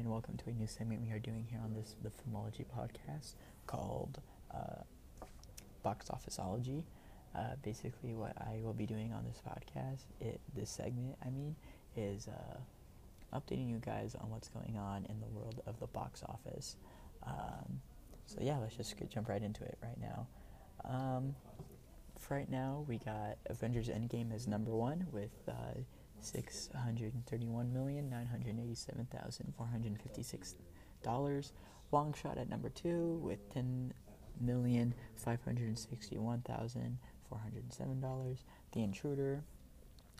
and welcome to a new segment we are doing here on this the Filmology podcast called uh, Box Officeology. Uh, basically, what I will be doing on this podcast, it this segment, I mean, is uh, updating you guys on what's going on in the world of the box office. Um, so yeah, let's just get, jump right into it right now. Um, for right now, we got Avengers Endgame as number one with uh, six hundred thirty-one million nine hundred eighty-seven thousand four hundred fifty-six dollars. Long shot at number two with ten million five hundred sixty-one thousand four hundred seven dollars. The Intruder,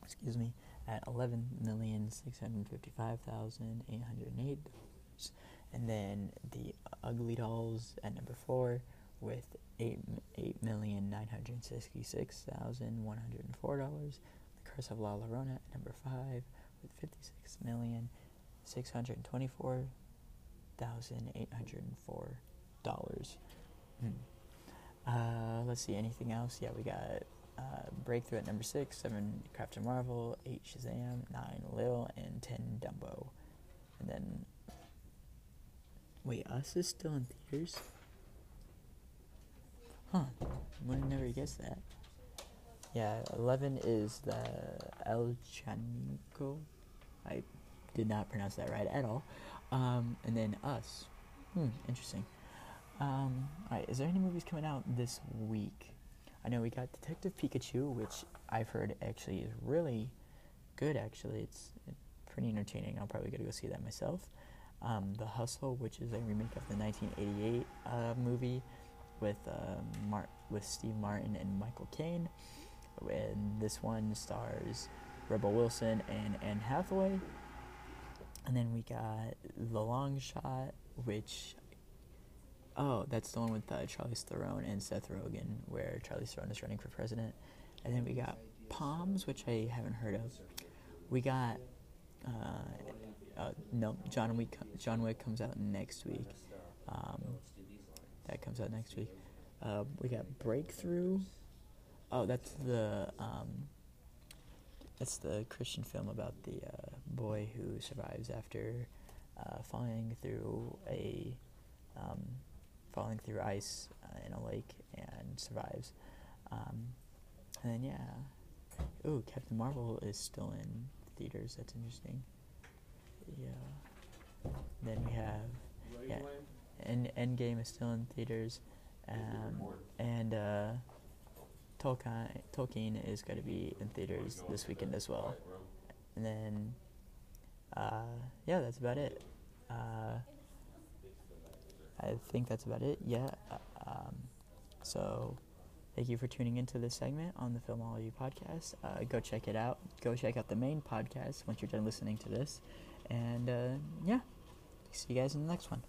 excuse me, at eleven million six hundred fifty-five thousand eight hundred eight dollars. And then the Ugly Dolls at number four with eight eight million nine hundred sixty-six thousand one hundred four dollars. Curse of La Llorona at number five with fifty-six million six hundred twenty-four thousand eight hundred four dollars. Hmm. Uh, let's see, anything else? Yeah, we got uh, Breakthrough at number six, seven Captain Marvel, eight Shazam, nine Lil, and ten Dumbo. And then, wait, Us is still in theaters? Huh? Would never guess that. Yeah, eleven is the El Chanico. I did not pronounce that right at all. Um, and then Us. Hmm, interesting. Um, alright, is there any movies coming out this week? I know we got Detective Pikachu, which I've heard actually is really good. Actually, it's, it's pretty entertaining. I'm probably gonna go see that myself. Um, the Hustle, which is a remake of the 1988 uh, movie with uh, Mar- with Steve Martin and Michael Caine. And this one stars Rebel Wilson and Anne Hathaway. And then we got The Long Shot, which oh, that's the one with uh, Charlize Theron and Seth Rogen, where Charlize Theron is running for president. And then we got Poms, which I haven't heard of. We got uh, uh, no John Wick. John Wick comes out next week. Um, that comes out next week. Uh, we got Breakthrough. Oh, that's the um, that's the Christian film about the uh, boy who survives after uh, falling through a um, falling through ice uh, in a lake and survives. Um, and then yeah, ooh, Captain Marvel is still in theaters. That's interesting. Yeah. Then we have yeah, End Endgame is still in theaters, um, and uh, Tolkien is going to be in theaters this weekend as well. And then uh, yeah, that's about it. Uh, I think that's about it. Yeah. Um, so, thank you for tuning into this segment on the Filmology podcast. Uh, go check it out. Go check out the main podcast once you're done listening to this. And uh, yeah, see you guys in the next one.